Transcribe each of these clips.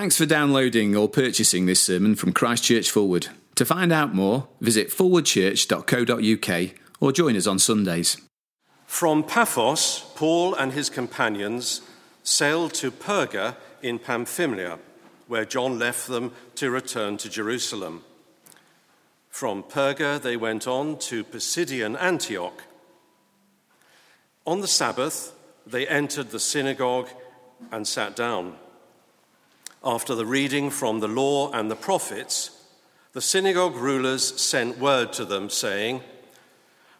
Thanks for downloading or purchasing this sermon from Christchurch Forward. To find out more, visit forwardchurch.co.uk or join us on Sundays. From Paphos, Paul and his companions sailed to Perga in Pamphylia, where John left them to return to Jerusalem. From Perga, they went on to Pisidian Antioch. On the Sabbath, they entered the synagogue and sat down. After the reading from the law and the prophets, the synagogue rulers sent word to them, saying,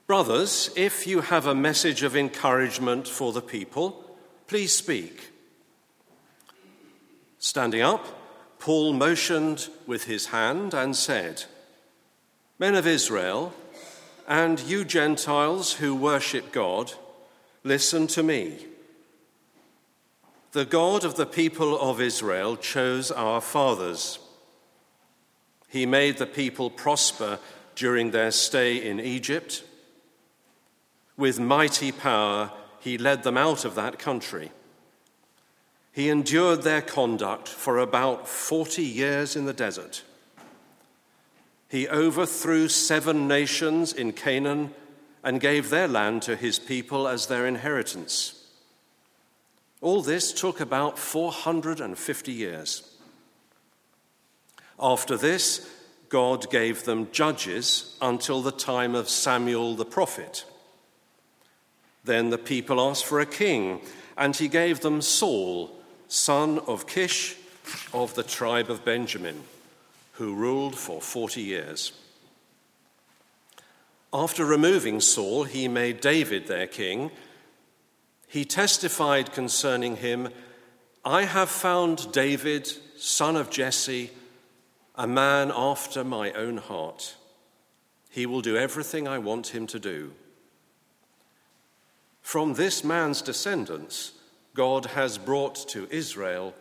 Brothers, if you have a message of encouragement for the people, please speak. Standing up, Paul motioned with his hand and said, Men of Israel, and you Gentiles who worship God, listen to me. The God of the people of Israel chose our fathers. He made the people prosper during their stay in Egypt. With mighty power, he led them out of that country. He endured their conduct for about 40 years in the desert. He overthrew seven nations in Canaan and gave their land to his people as their inheritance. All this took about 450 years. After this, God gave them judges until the time of Samuel the prophet. Then the people asked for a king, and he gave them Saul, son of Kish of the tribe of Benjamin, who ruled for 40 years. After removing Saul, he made David their king he testified concerning him I have found David, son of Jesse, a man after my own heart. He will do everything I want him to do. From this man's descendants, God has brought to Israel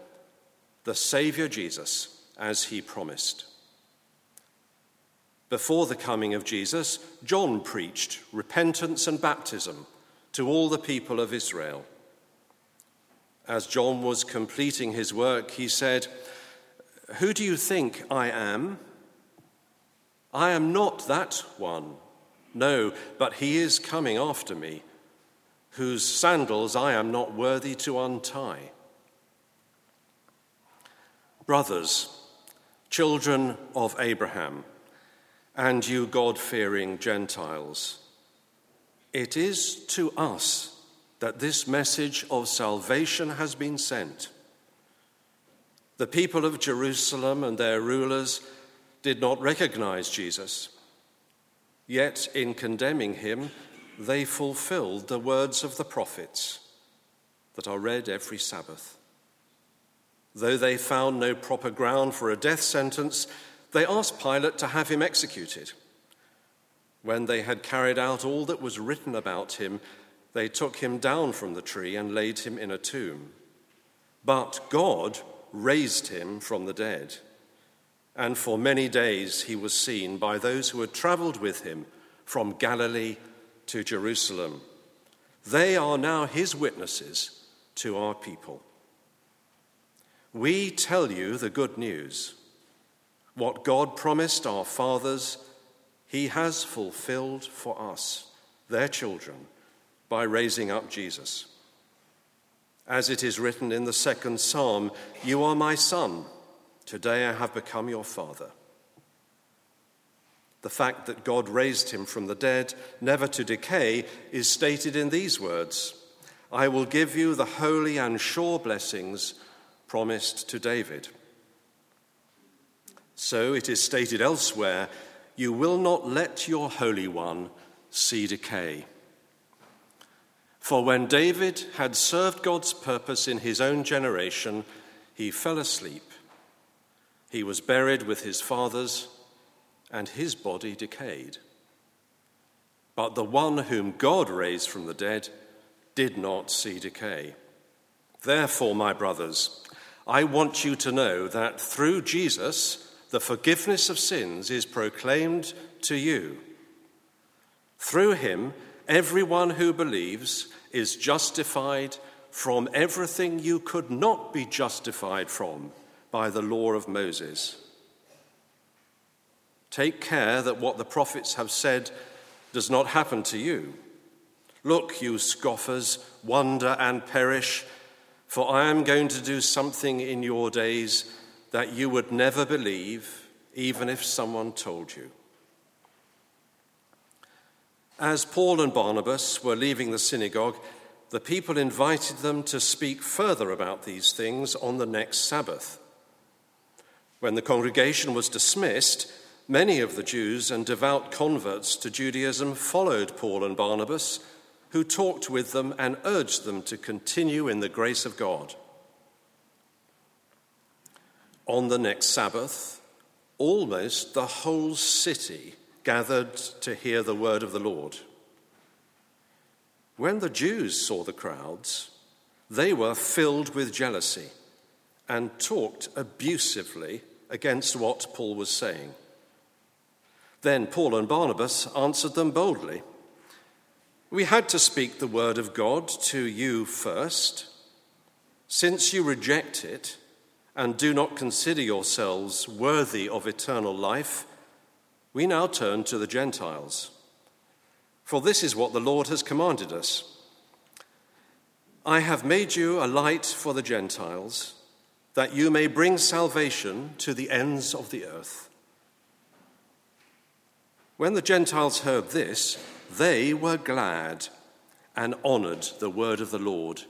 the Savior Jesus, as he promised. Before the coming of Jesus, John preached repentance and baptism to all the people of Israel. As John was completing his work, he said, Who do you think I am? I am not that one. No, but he is coming after me, whose sandals I am not worthy to untie. Brothers, children of Abraham, and you God fearing Gentiles, it is to us that this message of salvation has been sent. The people of Jerusalem and their rulers did not recognize Jesus. Yet, in condemning him, they fulfilled the words of the prophets that are read every Sabbath. Though they found no proper ground for a death sentence, they asked Pilate to have him executed. When they had carried out all that was written about him, they took him down from the tree and laid him in a tomb. But God raised him from the dead. And for many days he was seen by those who had traveled with him from Galilee to Jerusalem. They are now his witnesses to our people. We tell you the good news. What God promised our fathers he has fulfilled for us, their children, by raising up Jesus. As it is written in the second psalm, You are my son, today I have become your father. The fact that God raised him from the dead, never to decay, is stated in these words I will give you the holy and sure blessings promised to David. So it is stated elsewhere you will not let your Holy One see decay. For when David had served God's purpose in his own generation, he fell asleep. He was buried with his fathers, and his body decayed. But the one whom God raised from the dead did not see decay. Therefore, my brothers, I want you to know that through Jesus, the forgiveness of sins is proclaimed to you. Through him, everyone who believes is justified from everything you could not be justified from by the law of Moses. Take care that what the prophets have said does not happen to you. Look, you scoffers, wonder and perish, for I am going to do something in your days that you would never believe, even if someone told you. As Paul and Barnabas were leaving the synagogue, the people invited them to speak further about these things on the next Sabbath. When the congregation was dismissed, many of the Jews and devout converts to Judaism followed Paul and Barnabas, who talked with them and urged them to continue in the grace of God. On the next Sabbath, almost the whole city gathered to hear the word of the Lord. When the Jews saw the crowds, they were filled with jealousy and talked abusively against what Paul was saying. Then Paul and Barnabas answered them boldly We had to speak the word of God to you first. Since you reject it and do not consider yourselves worthy of eternal life, we now turn to the Gentiles. For this is what the Lord has commanded us I have made you a light for the Gentiles, that you may bring salvation to the ends of the earth. When the Gentiles heard this, they were glad and honored the word of the Lord,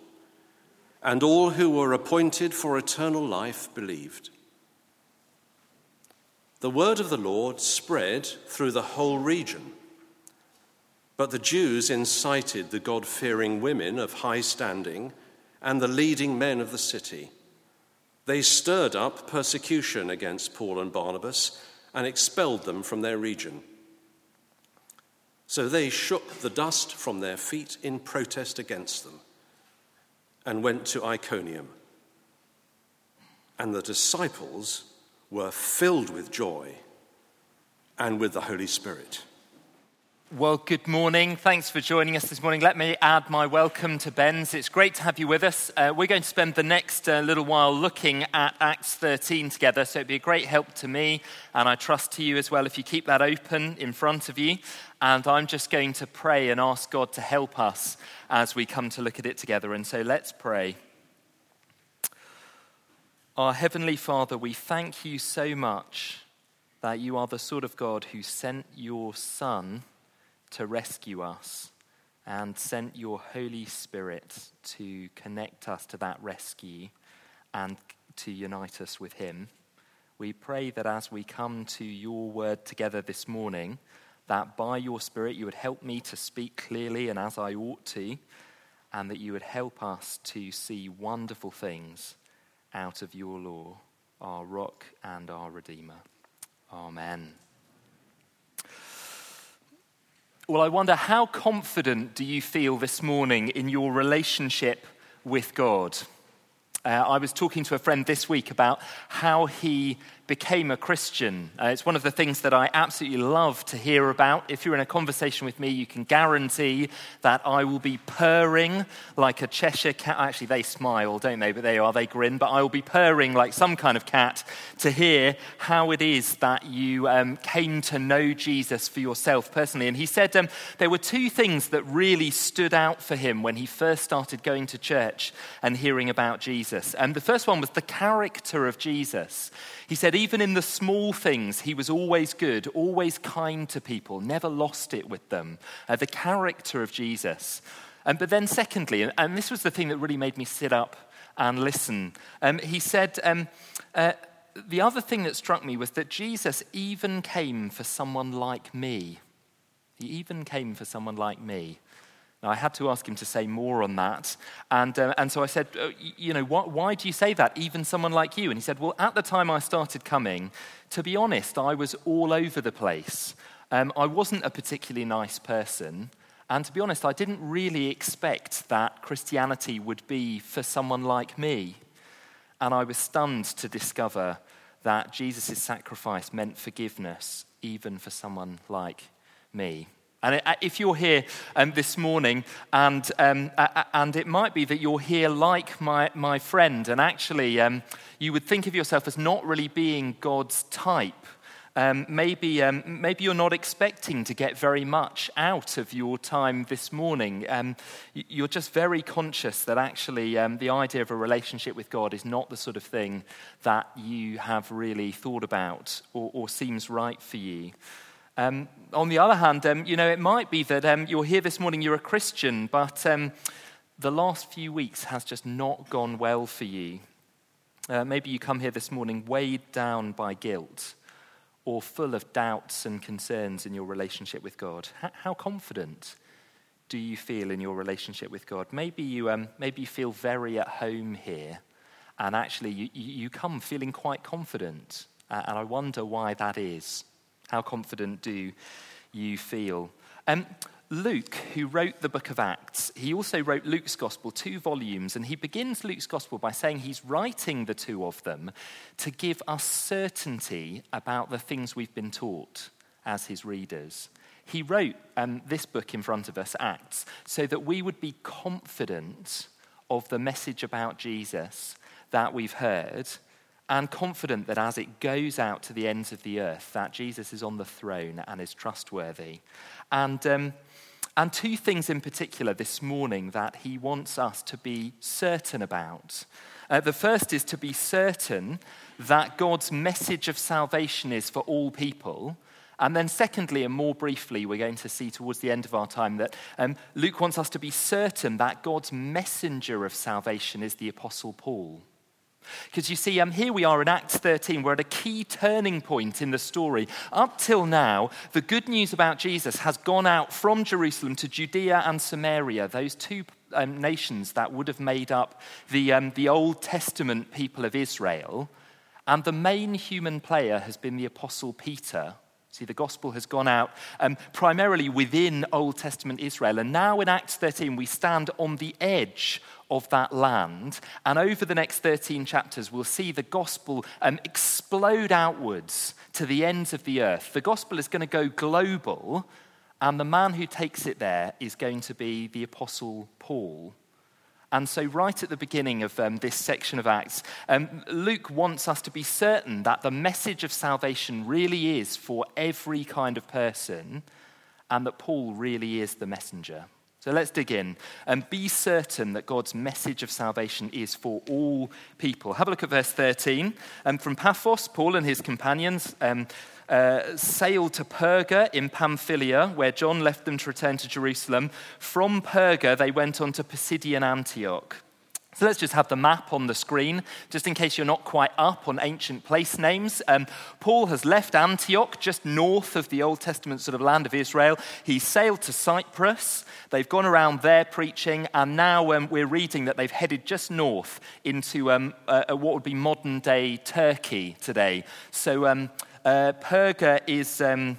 and all who were appointed for eternal life believed. The word of the Lord spread through the whole region. But the Jews incited the God fearing women of high standing and the leading men of the city. They stirred up persecution against Paul and Barnabas and expelled them from their region. So they shook the dust from their feet in protest against them and went to Iconium. And the disciples were filled with joy and with the Holy Spirit. Well, good morning. Thanks for joining us this morning. Let me add my welcome to Ben's. It's great to have you with us. Uh, we're going to spend the next uh, little while looking at Acts 13 together, so it'd be a great help to me, and I trust to you as well if you keep that open in front of you. And I'm just going to pray and ask God to help us as we come to look at it together. And so let's pray. Our Heavenly Father, we thank you so much that you are the sort of God who sent your Son to rescue us and sent your Holy Spirit to connect us to that rescue and to unite us with Him. We pray that as we come to your word together this morning, that by your Spirit you would help me to speak clearly and as I ought to, and that you would help us to see wonderful things out of your law, our rock and our Redeemer. Amen. Well, I wonder how confident do you feel this morning in your relationship with God? Uh, I was talking to a friend this week about how he became a Christian. Uh, it's one of the things that I absolutely love to hear about. If you're in a conversation with me, you can guarantee that I will be purring like a Cheshire cat. Actually, they smile, don't they? But they are, they grin. But I will be purring like some kind of cat to hear how it is that you um, came to know Jesus for yourself personally. And he said um, there were two things that really stood out for him when he first started going to church and hearing about Jesus. And the first one was the character of Jesus. He said, even in the small things, he was always good, always kind to people, never lost it with them. Uh, the character of Jesus. Um, but then, secondly, and this was the thing that really made me sit up and listen, um, he said, um, uh, the other thing that struck me was that Jesus even came for someone like me. He even came for someone like me. Now, I had to ask him to say more on that. And, uh, and so I said, uh, You know, what, why do you say that, even someone like you? And he said, Well, at the time I started coming, to be honest, I was all over the place. Um, I wasn't a particularly nice person. And to be honest, I didn't really expect that Christianity would be for someone like me. And I was stunned to discover that Jesus' sacrifice meant forgiveness, even for someone like me. And if you're here um, this morning, and, um, and it might be that you're here like my, my friend, and actually um, you would think of yourself as not really being God's type. Um, maybe, um, maybe you're not expecting to get very much out of your time this morning. Um, you're just very conscious that actually the idea of a relationship with God is not the sort of thing that you have really thought about or, or seems right for you. Um, on the other hand, um, you know, it might be that um, you're here this morning, you're a Christian, but um, the last few weeks has just not gone well for you. Uh, maybe you come here this morning weighed down by guilt or full of doubts and concerns in your relationship with God. H- how confident do you feel in your relationship with God? Maybe you, um, maybe you feel very at home here, and actually you, you come feeling quite confident. Uh, and I wonder why that is. How confident do you feel? Um, Luke, who wrote the book of Acts, he also wrote Luke's gospel, two volumes, and he begins Luke's gospel by saying he's writing the two of them to give us certainty about the things we've been taught as his readers. He wrote um, this book in front of us, Acts, so that we would be confident of the message about Jesus that we've heard and confident that as it goes out to the ends of the earth, that Jesus is on the throne and is trustworthy. And, um, and two things in particular this morning that he wants us to be certain about. Uh, the first is to be certain that God's message of salvation is for all people. And then, secondly, and more briefly, we're going to see towards the end of our time that um, Luke wants us to be certain that God's messenger of salvation is the Apostle Paul. Because you see, um, here we are in Acts 13. We're at a key turning point in the story. Up till now, the good news about Jesus has gone out from Jerusalem to Judea and Samaria, those two um, nations that would have made up the, um, the Old Testament people of Israel. And the main human player has been the Apostle Peter. See, the gospel has gone out um, primarily within Old Testament Israel. And now in Acts 13, we stand on the edge of that land. And over the next 13 chapters, we'll see the gospel um, explode outwards to the ends of the earth. The gospel is going to go global, and the man who takes it there is going to be the Apostle Paul. And so, right at the beginning of um, this section of Acts, um, Luke wants us to be certain that the message of salvation really is for every kind of person, and that Paul really is the messenger. So let's dig in and be certain that God's message of salvation is for all people. Have a look at verse 13. Um, from Paphos, Paul and his companions um, sailed to Perga in Pamphylia, where John left them to return to Jerusalem. From Perga, they went on to Pisidian Antioch. So let's just have the map on the screen, just in case you're not quite up on ancient place names. Um, Paul has left Antioch, just north of the Old Testament sort of land of Israel. He sailed to Cyprus. They've gone around there preaching, and now um, we're reading that they've headed just north into um, uh, what would be modern day Turkey today. So um, uh, Perga is. Um,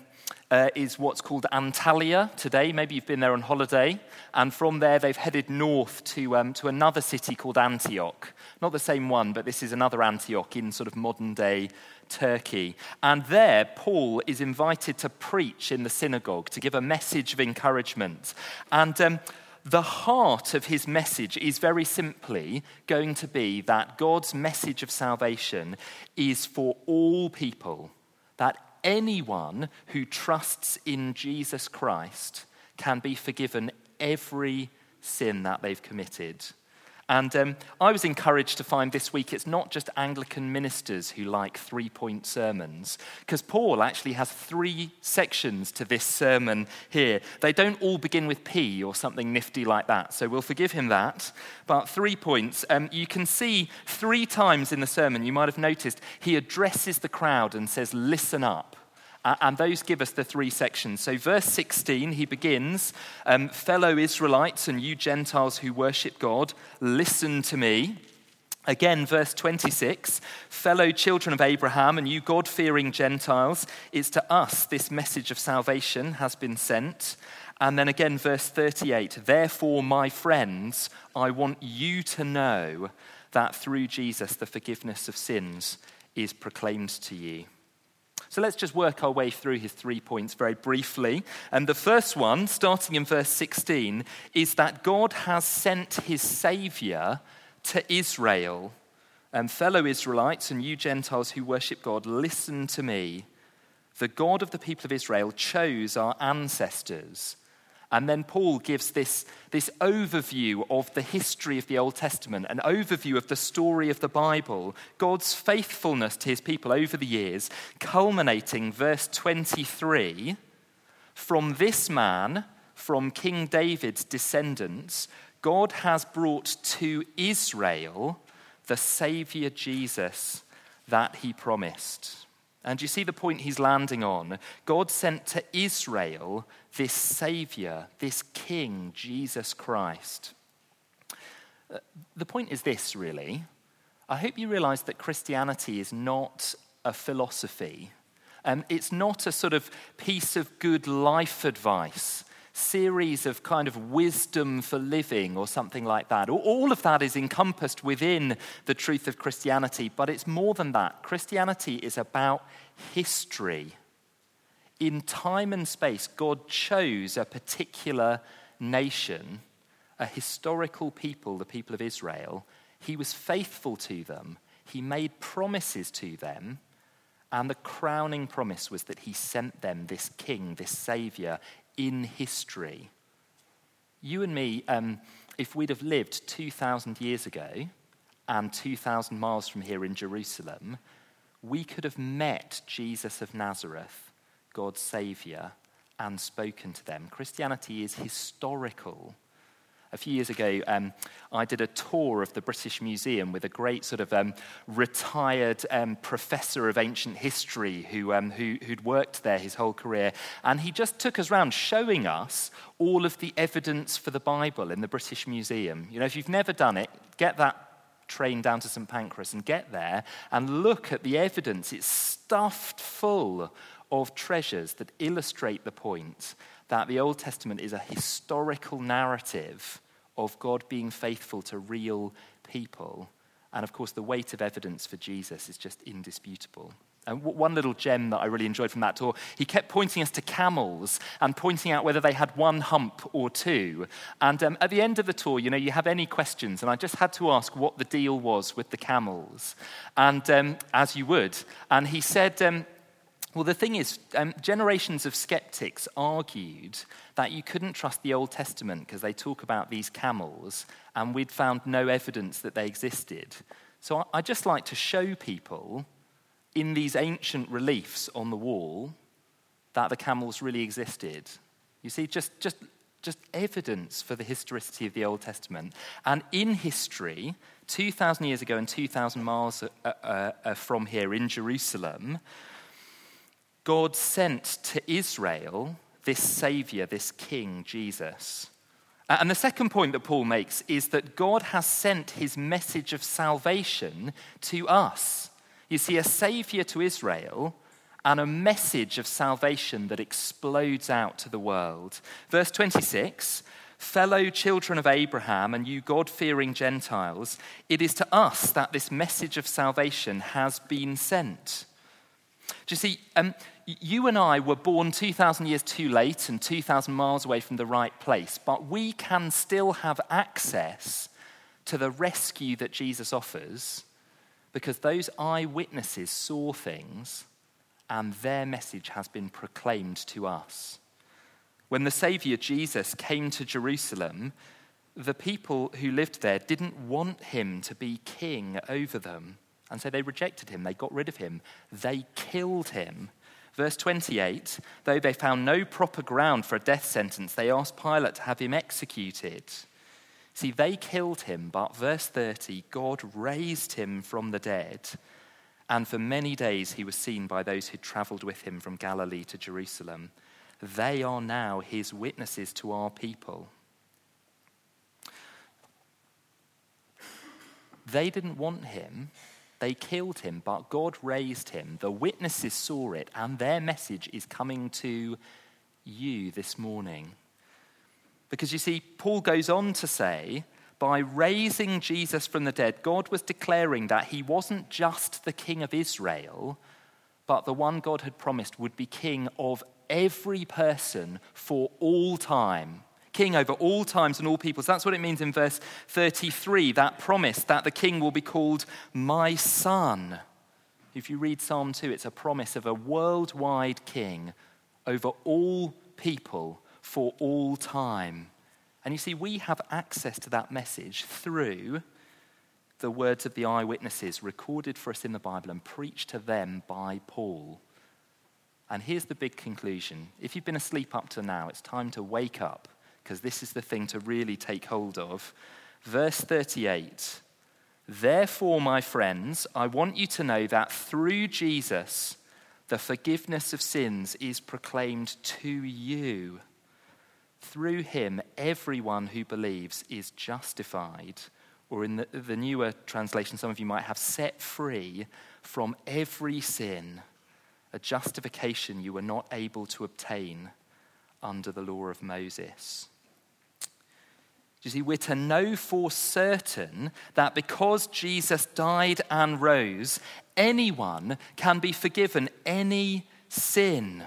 uh, is what's called Antalya today. Maybe you've been there on holiday. And from there, they've headed north to, um, to another city called Antioch. Not the same one, but this is another Antioch in sort of modern day Turkey. And there, Paul is invited to preach in the synagogue, to give a message of encouragement. And um, the heart of his message is very simply going to be that God's message of salvation is for all people, that anyone who trusts in Jesus Christ can be forgiven every sin that they've committed. And um, I was encouraged to find this week it's not just Anglican ministers who like three point sermons, because Paul actually has three sections to this sermon here. They don't all begin with P or something nifty like that, so we'll forgive him that. But three points. Um, you can see three times in the sermon, you might have noticed, he addresses the crowd and says, Listen up. Uh, and those give us the three sections. So, verse 16, he begins um, Fellow Israelites and you Gentiles who worship God, listen to me. Again, verse 26, fellow children of Abraham and you God fearing Gentiles, it's to us this message of salvation has been sent. And then again, verse 38, therefore, my friends, I want you to know that through Jesus the forgiveness of sins is proclaimed to you. So let's just work our way through his three points very briefly. And the first one, starting in verse 16, is that God has sent his Savior to Israel. And fellow Israelites and you Gentiles who worship God, listen to me. The God of the people of Israel chose our ancestors and then Paul gives this, this overview of the history of the Old Testament, an overview of the story of the Bible, God's faithfulness to his people over the years, culminating verse 23 from this man, from King David's descendants, God has brought to Israel the Savior Jesus that he promised. And you see the point he's landing on. God sent to Israel this Savior, this King, Jesus Christ. Uh, the point is this, really. I hope you realize that Christianity is not a philosophy. Um, it's not a sort of piece of good life advice series of kind of wisdom for living or something like that. All of that is encompassed within the truth of Christianity, but it's more than that. Christianity is about history. In time and space, God chose a particular nation, a historical people, the people of Israel. He was faithful to them, He made promises to them. And the crowning promise was that he sent them this king, this savior, in history. You and me, um, if we'd have lived 2,000 years ago and 2,000 miles from here in Jerusalem, we could have met Jesus of Nazareth, God's Savior, and spoken to them. Christianity is historical. A few years ago, um, I did a tour of the British Museum with a great sort of um, retired um, professor of ancient history who, um, who, who'd worked there his whole career. And he just took us around showing us all of the evidence for the Bible in the British Museum. You know, if you've never done it, get that train down to St Pancras and get there and look at the evidence. It's stuffed full of treasures that illustrate the point that the Old Testament is a historical narrative of God being faithful to real people. And of course, the weight of evidence for Jesus is just indisputable. And one little gem that I really enjoyed from that tour, he kept pointing us to camels and pointing out whether they had one hump or two. And um, at the end of the tour, you know, you have any questions, and I just had to ask what the deal was with the camels. And um, as you would. And he said, um, well, the thing is, um, generations of skeptics argued that you couldn't trust the Old Testament because they talk about these camels, and we'd found no evidence that they existed. So I just like to show people in these ancient reliefs on the wall that the camels really existed. You see, just, just, just evidence for the historicity of the Old Testament. And in history, 2,000 years ago and 2,000 miles uh, uh, uh, from here in Jerusalem, God sent to Israel this Savior, this King, Jesus. Uh, and the second point that Paul makes is that God has sent his message of salvation to us. You see, a Savior to Israel and a message of salvation that explodes out to the world. Verse 26 Fellow children of Abraham and you God fearing Gentiles, it is to us that this message of salvation has been sent. Do you see, um, you and I were born 2,000 years too late and 2,000 miles away from the right place, but we can still have access to the rescue that Jesus offers because those eyewitnesses saw things and their message has been proclaimed to us. When the Savior Jesus came to Jerusalem, the people who lived there didn't want him to be king over them. And so they rejected him, they got rid of him, they killed him. Verse 28 though they found no proper ground for a death sentence, they asked Pilate to have him executed. See, they killed him, but verse 30 God raised him from the dead. And for many days he was seen by those who traveled with him from Galilee to Jerusalem. They are now his witnesses to our people. They didn't want him they killed him, but God raised him. The witnesses saw it, and their message is coming to you this morning. Because you see, Paul goes on to say, by raising Jesus from the dead, God was declaring that he wasn't just the king of Israel, but the one God had promised would be king of every person for all time. King over all times and all peoples. That's what it means in verse 33, that promise that the king will be called my son. If you read Psalm 2, it's a promise of a worldwide king over all people for all time. And you see, we have access to that message through the words of the eyewitnesses recorded for us in the Bible and preached to them by Paul. And here's the big conclusion. If you've been asleep up to now, it's time to wake up, because this is the thing to really take hold of. Verse 38 Therefore, my friends, I want you to know that through Jesus, the forgiveness of sins is proclaimed to you. Through him, everyone who believes is justified, or in the, the newer translation, some of you might have set free from every sin, a justification you were not able to obtain under the law of Moses. You see, we're to know for certain that because Jesus died and rose, anyone can be forgiven any sin.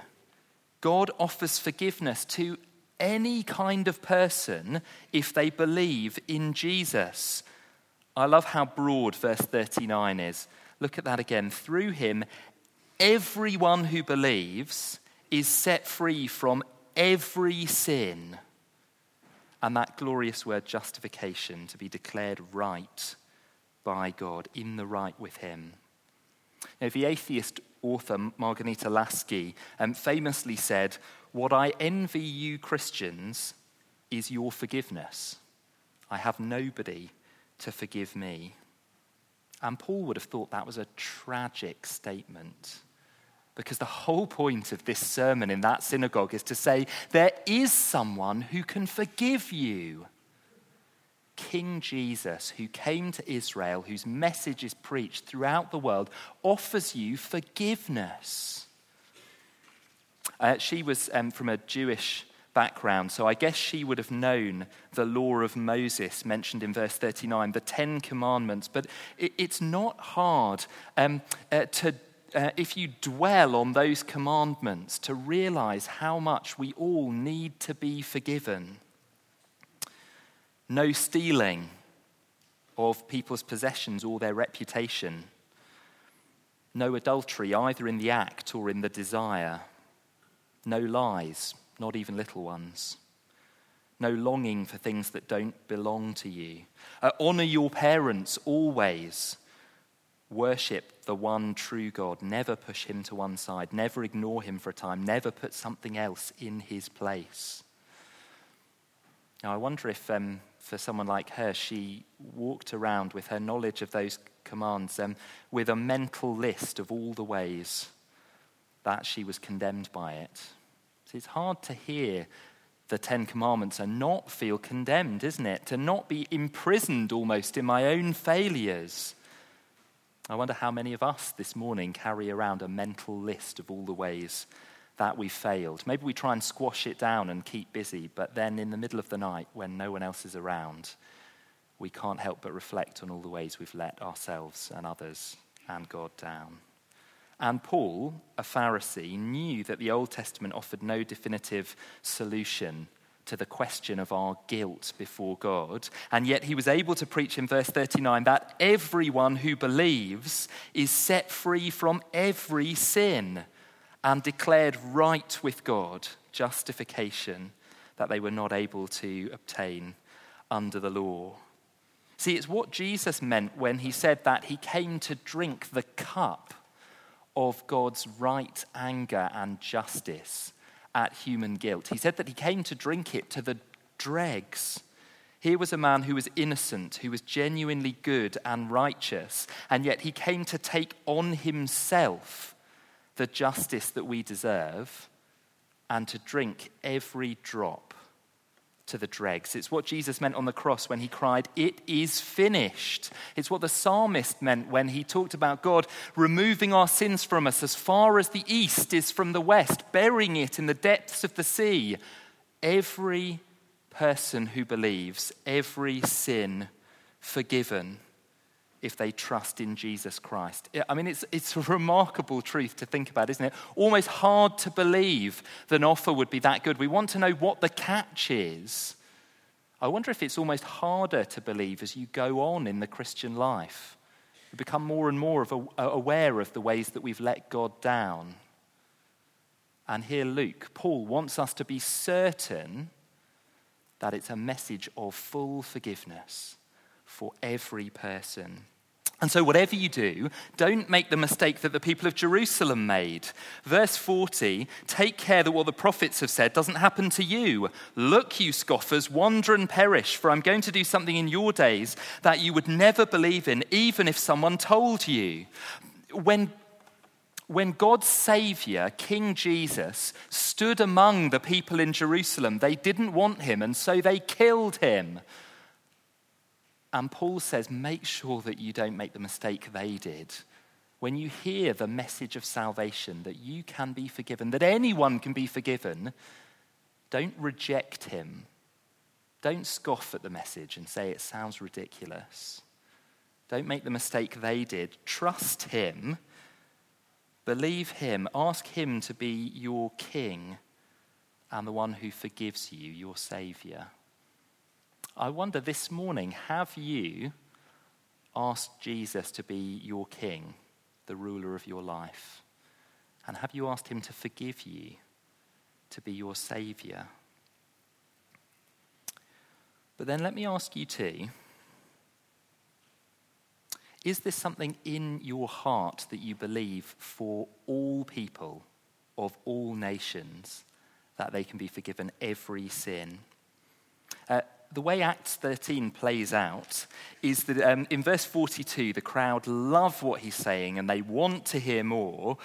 God offers forgiveness to any kind of person if they believe in Jesus. I love how broad verse 39 is. Look at that again. Through him, everyone who believes is set free from every sin and that glorious word justification, to be declared right by God, in the right with Him. Now, the atheist author Marghanita Laski um, famously said, What I envy you Christians is your forgiveness. I have nobody to forgive me. And Paul would have thought that was a tragic statement. Because the whole point of this sermon in that synagogue is to say, there is someone who can forgive you. King Jesus, who came to Israel, whose message is preached throughout the world, offers you forgiveness. Uh, she was um, from a Jewish background, so I guess she would have known the law of Moses mentioned in verse 39, the Ten Commandments. But it, it's not hard um, uh, to uh, if you dwell on those commandments, to realize how much we all need to be forgiven. No stealing of people's possessions or their reputation. No adultery, either in the act or in the desire. No lies, not even little ones. No longing for things that don't belong to you. Uh, honor your parents always Worship the one true God. Never push him to one side. Never ignore him for a time. Never put something else in his place. Now, I wonder if um, for someone like her, she walked around with her knowledge of those commands um, with a mental list of all the ways that she was condemned by it. See, it's hard to hear the Ten Commandments and not feel condemned, isn't it? To not be imprisoned almost in my own failures I wonder how many of us this morning carry around a mental list of all the ways that we failed. Maybe we try and squash it down and keep busy, but then in the middle of the night, when no one else is around, we can't help but reflect on all the ways we've let ourselves and others and God down. And Paul, a Pharisee, knew that the Old Testament offered no definitive solution to the question of our guilt before God. And yet he was able to preach in verse 39 that everyone who believes is set free from every sin and declared right with God, justification that they were not able to obtain under the law. See, it's what Jesus meant when he said that he came to drink the cup of God's right anger and justice at human guilt. He said that he came to drink it to the dregs. Here was a man who was innocent, who was genuinely good and righteous, and yet he came to take on himself the justice that we deserve and to drink every drop to the dregs. It's what Jesus meant on the cross when he cried, It is finished. It's what the psalmist meant when he talked about God removing our sins from us as far as the east is from the west, burying it in the depths of the sea. Every person who believes, every sin forgiven if they trust in Jesus Christ. I mean, it's, it's a remarkable truth to think about, isn't it? Almost hard to believe that an offer would be that good. We want to know what the catch is. I wonder if it's almost harder to believe as you go on in the Christian life. You become more and more of a, aware of the ways that we've let God down. And here, Luke, Paul wants us to be certain that it's a message of full forgiveness for every person. And so, whatever you do, don't make the mistake that the people of Jerusalem made. Verse 40 Take care that what the prophets have said doesn't happen to you. Look, you scoffers, wander and perish, for I'm going to do something in your days that you would never believe in, even if someone told you. When when God's Savior, King Jesus, stood among the people in Jerusalem, they didn't want him, and so they killed him. And Paul says, make sure that you don't make the mistake they did. When you hear the message of salvation, that you can be forgiven, that anyone can be forgiven, don't reject him. Don't scoff at the message and say it sounds ridiculous. Don't make the mistake they did. Trust him. Believe him. Ask him to be your king and the one who forgives you, your savior. I wonder this morning have you asked Jesus to be your king, the ruler of your life? And have you asked him to forgive you, to be your savior? But then let me ask you too is this something in your heart that you believe for all people of all nations that they can be forgiven every sin? Uh, the way Acts 13 plays out is that um, in verse 42, the crowd love what he's saying and they want to hear more.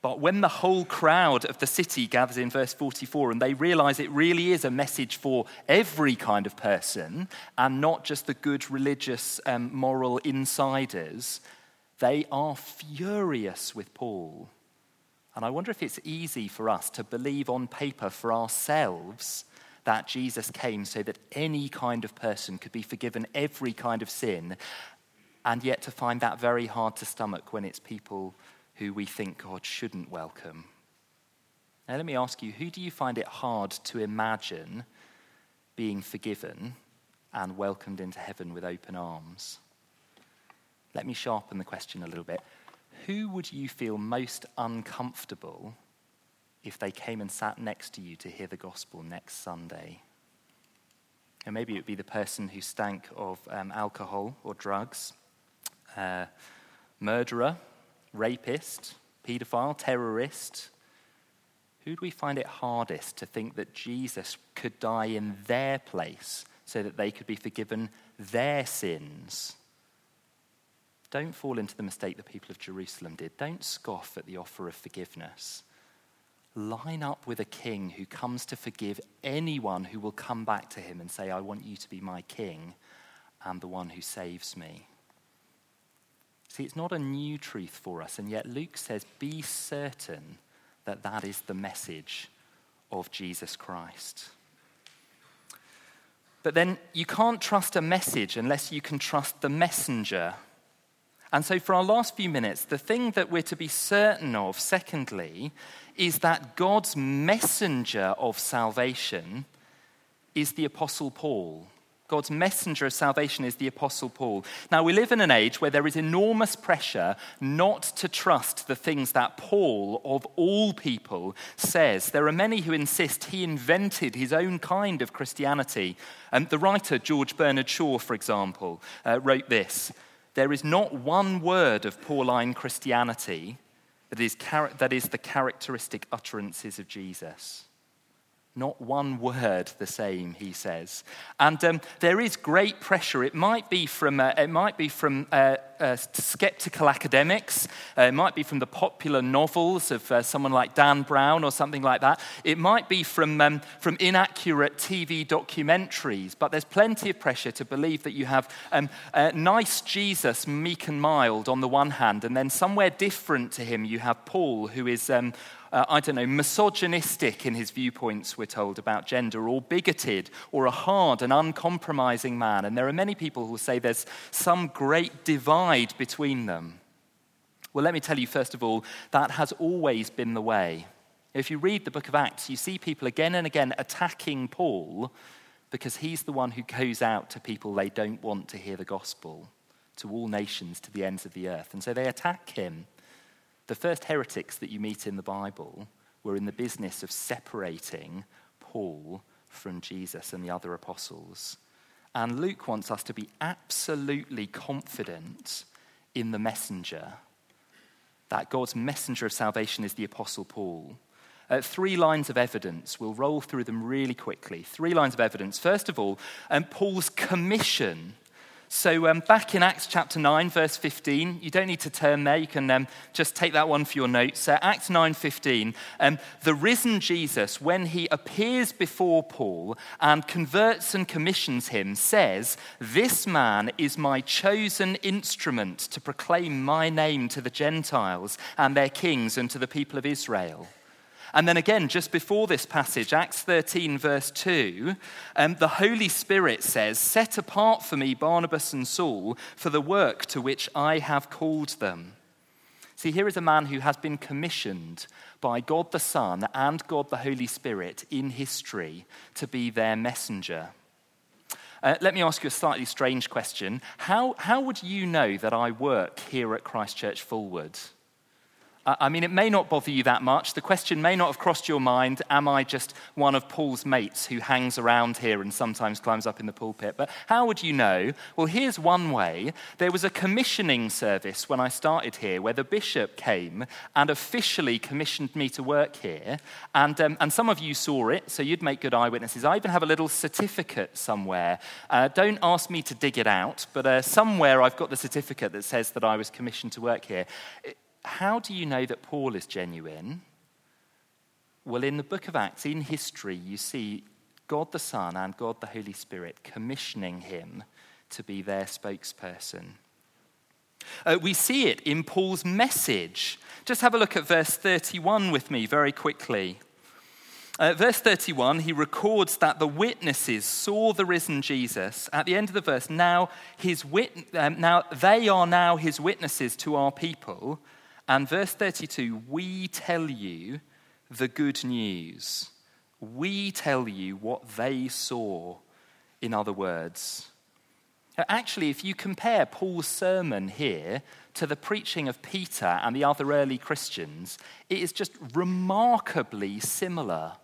But when the whole crowd of the city gathers in verse 44 and they realize it really is a message for every kind of person and not just the good religious, um, moral insiders, they are furious with Paul. And I wonder if it's easy for us to believe on paper for ourselves that Jesus came so that any kind of person could be forgiven every kind of sin, and yet to find that very hard to stomach when it's people who we think God shouldn't welcome. Now, let me ask you who do you find it hard to imagine being forgiven and welcomed into heaven with open arms? Let me sharpen the question a little bit. Who would you feel most uncomfortable if they came and sat next to you to hear the gospel next Sunday. And maybe it would be the person who stank of um, alcohol or drugs, uh, murderer, rapist, paedophile, terrorist. Who'd we find it hardest to think that Jesus could die in their place so that they could be forgiven their sins? Don't fall into the mistake the people of Jerusalem did. Don't scoff at the offer of forgiveness line up with a king who comes to forgive anyone who will come back to him and say, I want you to be my king and the one who saves me. See, it's not a new truth for us, and yet Luke says, Be certain that that is the message of Jesus Christ. But then you can't trust a message unless you can trust the messenger. And so, for our last few minutes, the thing that we're to be certain of, secondly, is that God's messenger of salvation is the Apostle Paul. God's messenger of salvation is the Apostle Paul. Now, we live in an age where there is enormous pressure not to trust the things that Paul, of all people, says. There are many who insist he invented his own kind of Christianity. And the writer George Bernard Shaw, for example, uh, wrote this There is not one word of Pauline Christianity that is, that is the characteristic utterances of Jesus. Not one word the same, he says. And um, there is great pressure. It might be from, uh, it might be from uh, uh, skeptical academics, uh, it might be from the popular novels of uh, someone like Dan Brown or something like that. It might be from, um, from inaccurate TV documentaries, but there's plenty of pressure to believe that you have um, nice Jesus, meek and mild, on the one hand, and then somewhere different to him, you have Paul, who is um, uh, I don't know, misogynistic in his viewpoints we're told, about gender, or bigoted, or a hard and uncompromising man. And there are many people who will say there's some great divide between them. Well, let me tell you, first of all, that has always been the way. If you read the book of Acts, you see people again and again attacking Paul because he's the one who goes out to people they don't want to hear the gospel, to all nations, to the ends of the earth. And so they attack him. The first heretics that you meet in the Bible were in the business of separating Paul from Jesus and the other apostles. And Luke wants us to be absolutely confident in the messenger, that God's messenger of salvation is the apostle Paul. Uh, three lines of evidence. We'll roll through them really quickly. Three lines of evidence. First of all, um, Paul's commission. So, um, back in Acts chapter 9, verse 15, you don't need to turn there, you can um, just take that one for your notes. Uh, Acts 9 15, um, the risen Jesus, when he appears before Paul and converts and commissions him, says, This man is my chosen instrument to proclaim my name to the Gentiles and their kings and to the people of Israel. And then again, just before this passage, Acts 13, verse 2, um, the Holy Spirit says, Set apart for me Barnabas and Saul for the work to which I have called them. See, here is a man who has been commissioned by God the Son and God the Holy Spirit in history to be their messenger. Uh, let me ask you a slightly strange question. How, how would you know that I work here at Christchurch Fulwood? I mean, it may not bother you that much. The question may not have crossed your mind Am I just one of Paul's mates who hangs around here and sometimes climbs up in the pulpit? But how would you know? Well, here's one way. There was a commissioning service when I started here where the bishop came and officially commissioned me to work here. And, um, and some of you saw it, so you'd make good eyewitnesses. I even have a little certificate somewhere. Uh, don't ask me to dig it out, but uh, somewhere I've got the certificate that says that I was commissioned to work here. It, how do you know that Paul is genuine? Well, in the book of Acts, in history, you see God the Son and God the Holy Spirit commissioning him to be their spokesperson. Uh, we see it in Paul's message. Just have a look at verse 31 with me very quickly. Uh, verse 31, he records that the witnesses saw the risen Jesus. At the end of the verse, now, his wit- um, now they are now his witnesses to our people and verse 32 we tell you the good news. We tell you what they saw, in other words. Actually, if you compare Paul's sermon here to the preaching of Peter and the other early Christians, it is just remarkably similar.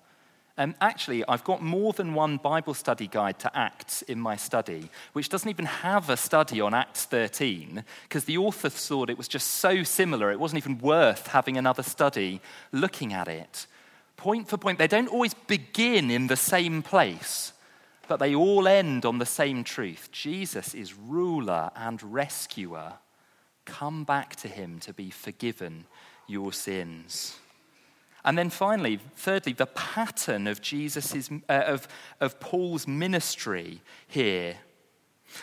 Um, actually, I've got more than one Bible study guide to Acts in my study, which doesn't even have a study on Acts 13, because the author thought it was just so similar, it wasn't even worth having another study looking at it. Point for point, they don't always begin in the same place, but they all end on the same truth Jesus is ruler and rescuer. Come back to him to be forgiven your sins. And then finally, thirdly, the pattern of Jesus's, uh, of, of Paul's ministry here.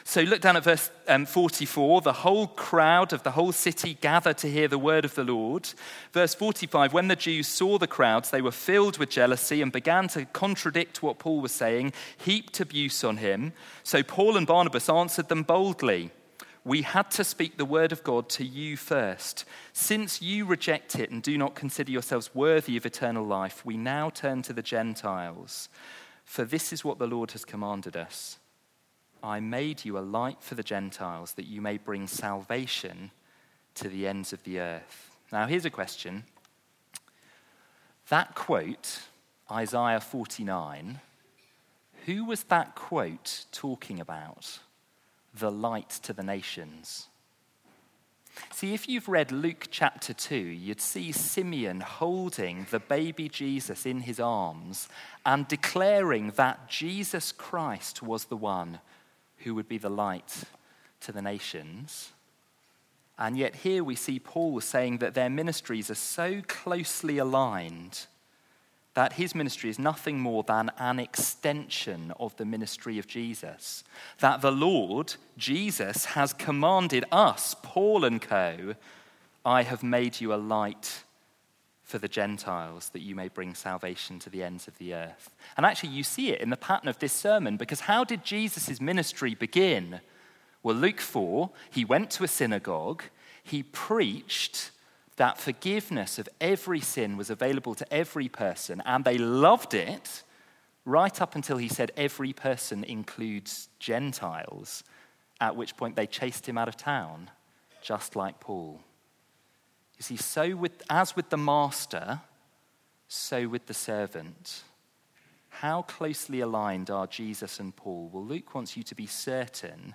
So look down at verse um, 44. The whole crowd of the whole city gathered to hear the word of the Lord. Verse 45 When the Jews saw the crowds, they were filled with jealousy and began to contradict what Paul was saying, heaped abuse on him. So Paul and Barnabas answered them boldly we had to speak the word of God to you first. Since you reject it and do not consider yourselves worthy of eternal life, we now turn to the Gentiles. For this is what the Lord has commanded us I made you a light for the Gentiles, that you may bring salvation to the ends of the earth. Now, here's a question. That quote, Isaiah 49, who was that quote talking about? The light to the nations. See, if you've read Luke chapter 2, you'd see Simeon holding the baby Jesus in his arms and declaring that Jesus Christ was the one who would be the light to the nations. And yet, here we see Paul saying that their ministries are so closely aligned that his ministry is nothing more than an extension of the ministry of Jesus. That the Lord, Jesus, has commanded us, Paul and co., I have made you a light for the Gentiles, that you may bring salvation to the ends of the earth. And actually, you see it in the pattern of this sermon, because how did Jesus' ministry begin? Well, Luke 4, he went to a synagogue, he preached that forgiveness of every sin was available to every person, and they loved it right up until he said every person includes Gentiles, at which point they chased him out of town, just like Paul. You see, so with, as with the master, so with the servant. How closely aligned are Jesus and Paul? Well, Luke wants you to be certain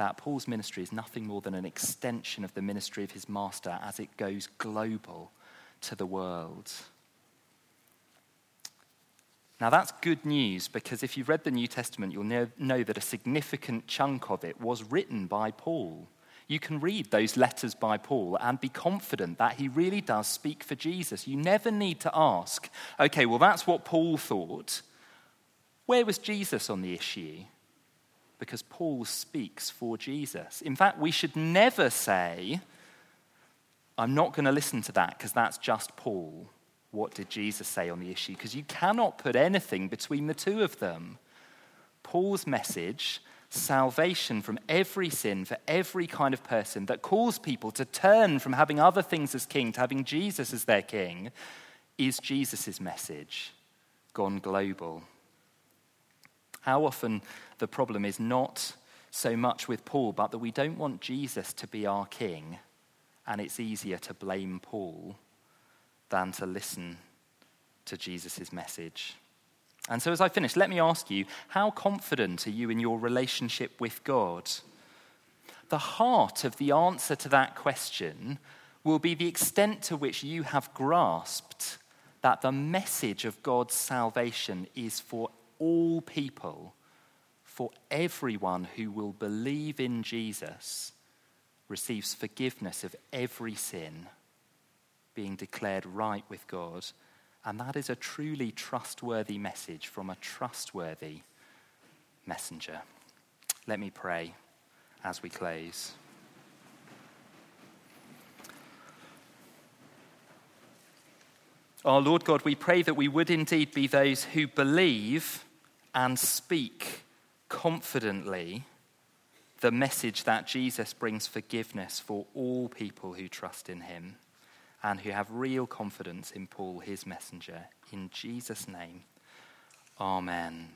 that Paul's ministry is nothing more than an extension of the ministry of his master as it goes global to the world. Now, that's good news because if you've read the New Testament, you'll know, know, that a significant chunk of it was written by Paul you can read those letters by Paul and be confident that he really does speak for Jesus. You never need to ask, okay, well, that's what Paul thought. Where was Jesus on the issue? Because Paul speaks for Jesus. In fact, we should never say, I'm not going to listen to that because that's just Paul. What did Jesus say on the issue? Because you cannot put anything between the two of them. Paul's message salvation from every sin for every kind of person that calls people to turn from having other things as king to having Jesus as their king is Jesus' message gone global. How often the problem is not so much with Paul, but that we don't want Jesus to be our king, and it's easier to blame Paul than to listen to Jesus' message. And so, as I finish, let me ask you how confident are you in your relationship with God? The heart of the answer to that question will be the extent to which you have grasped that the message of God's salvation is for all people, for everyone who will believe in Jesus receives forgiveness of every sin, being declared right with God and that is a truly trustworthy message from a trustworthy messenger. Let me pray as we close. Our Lord God, we pray that we would indeed be those who believe and speak confidently the message that Jesus brings forgiveness for all people who trust in him and who have real confidence in Paul, his messenger. In Jesus' name, amen.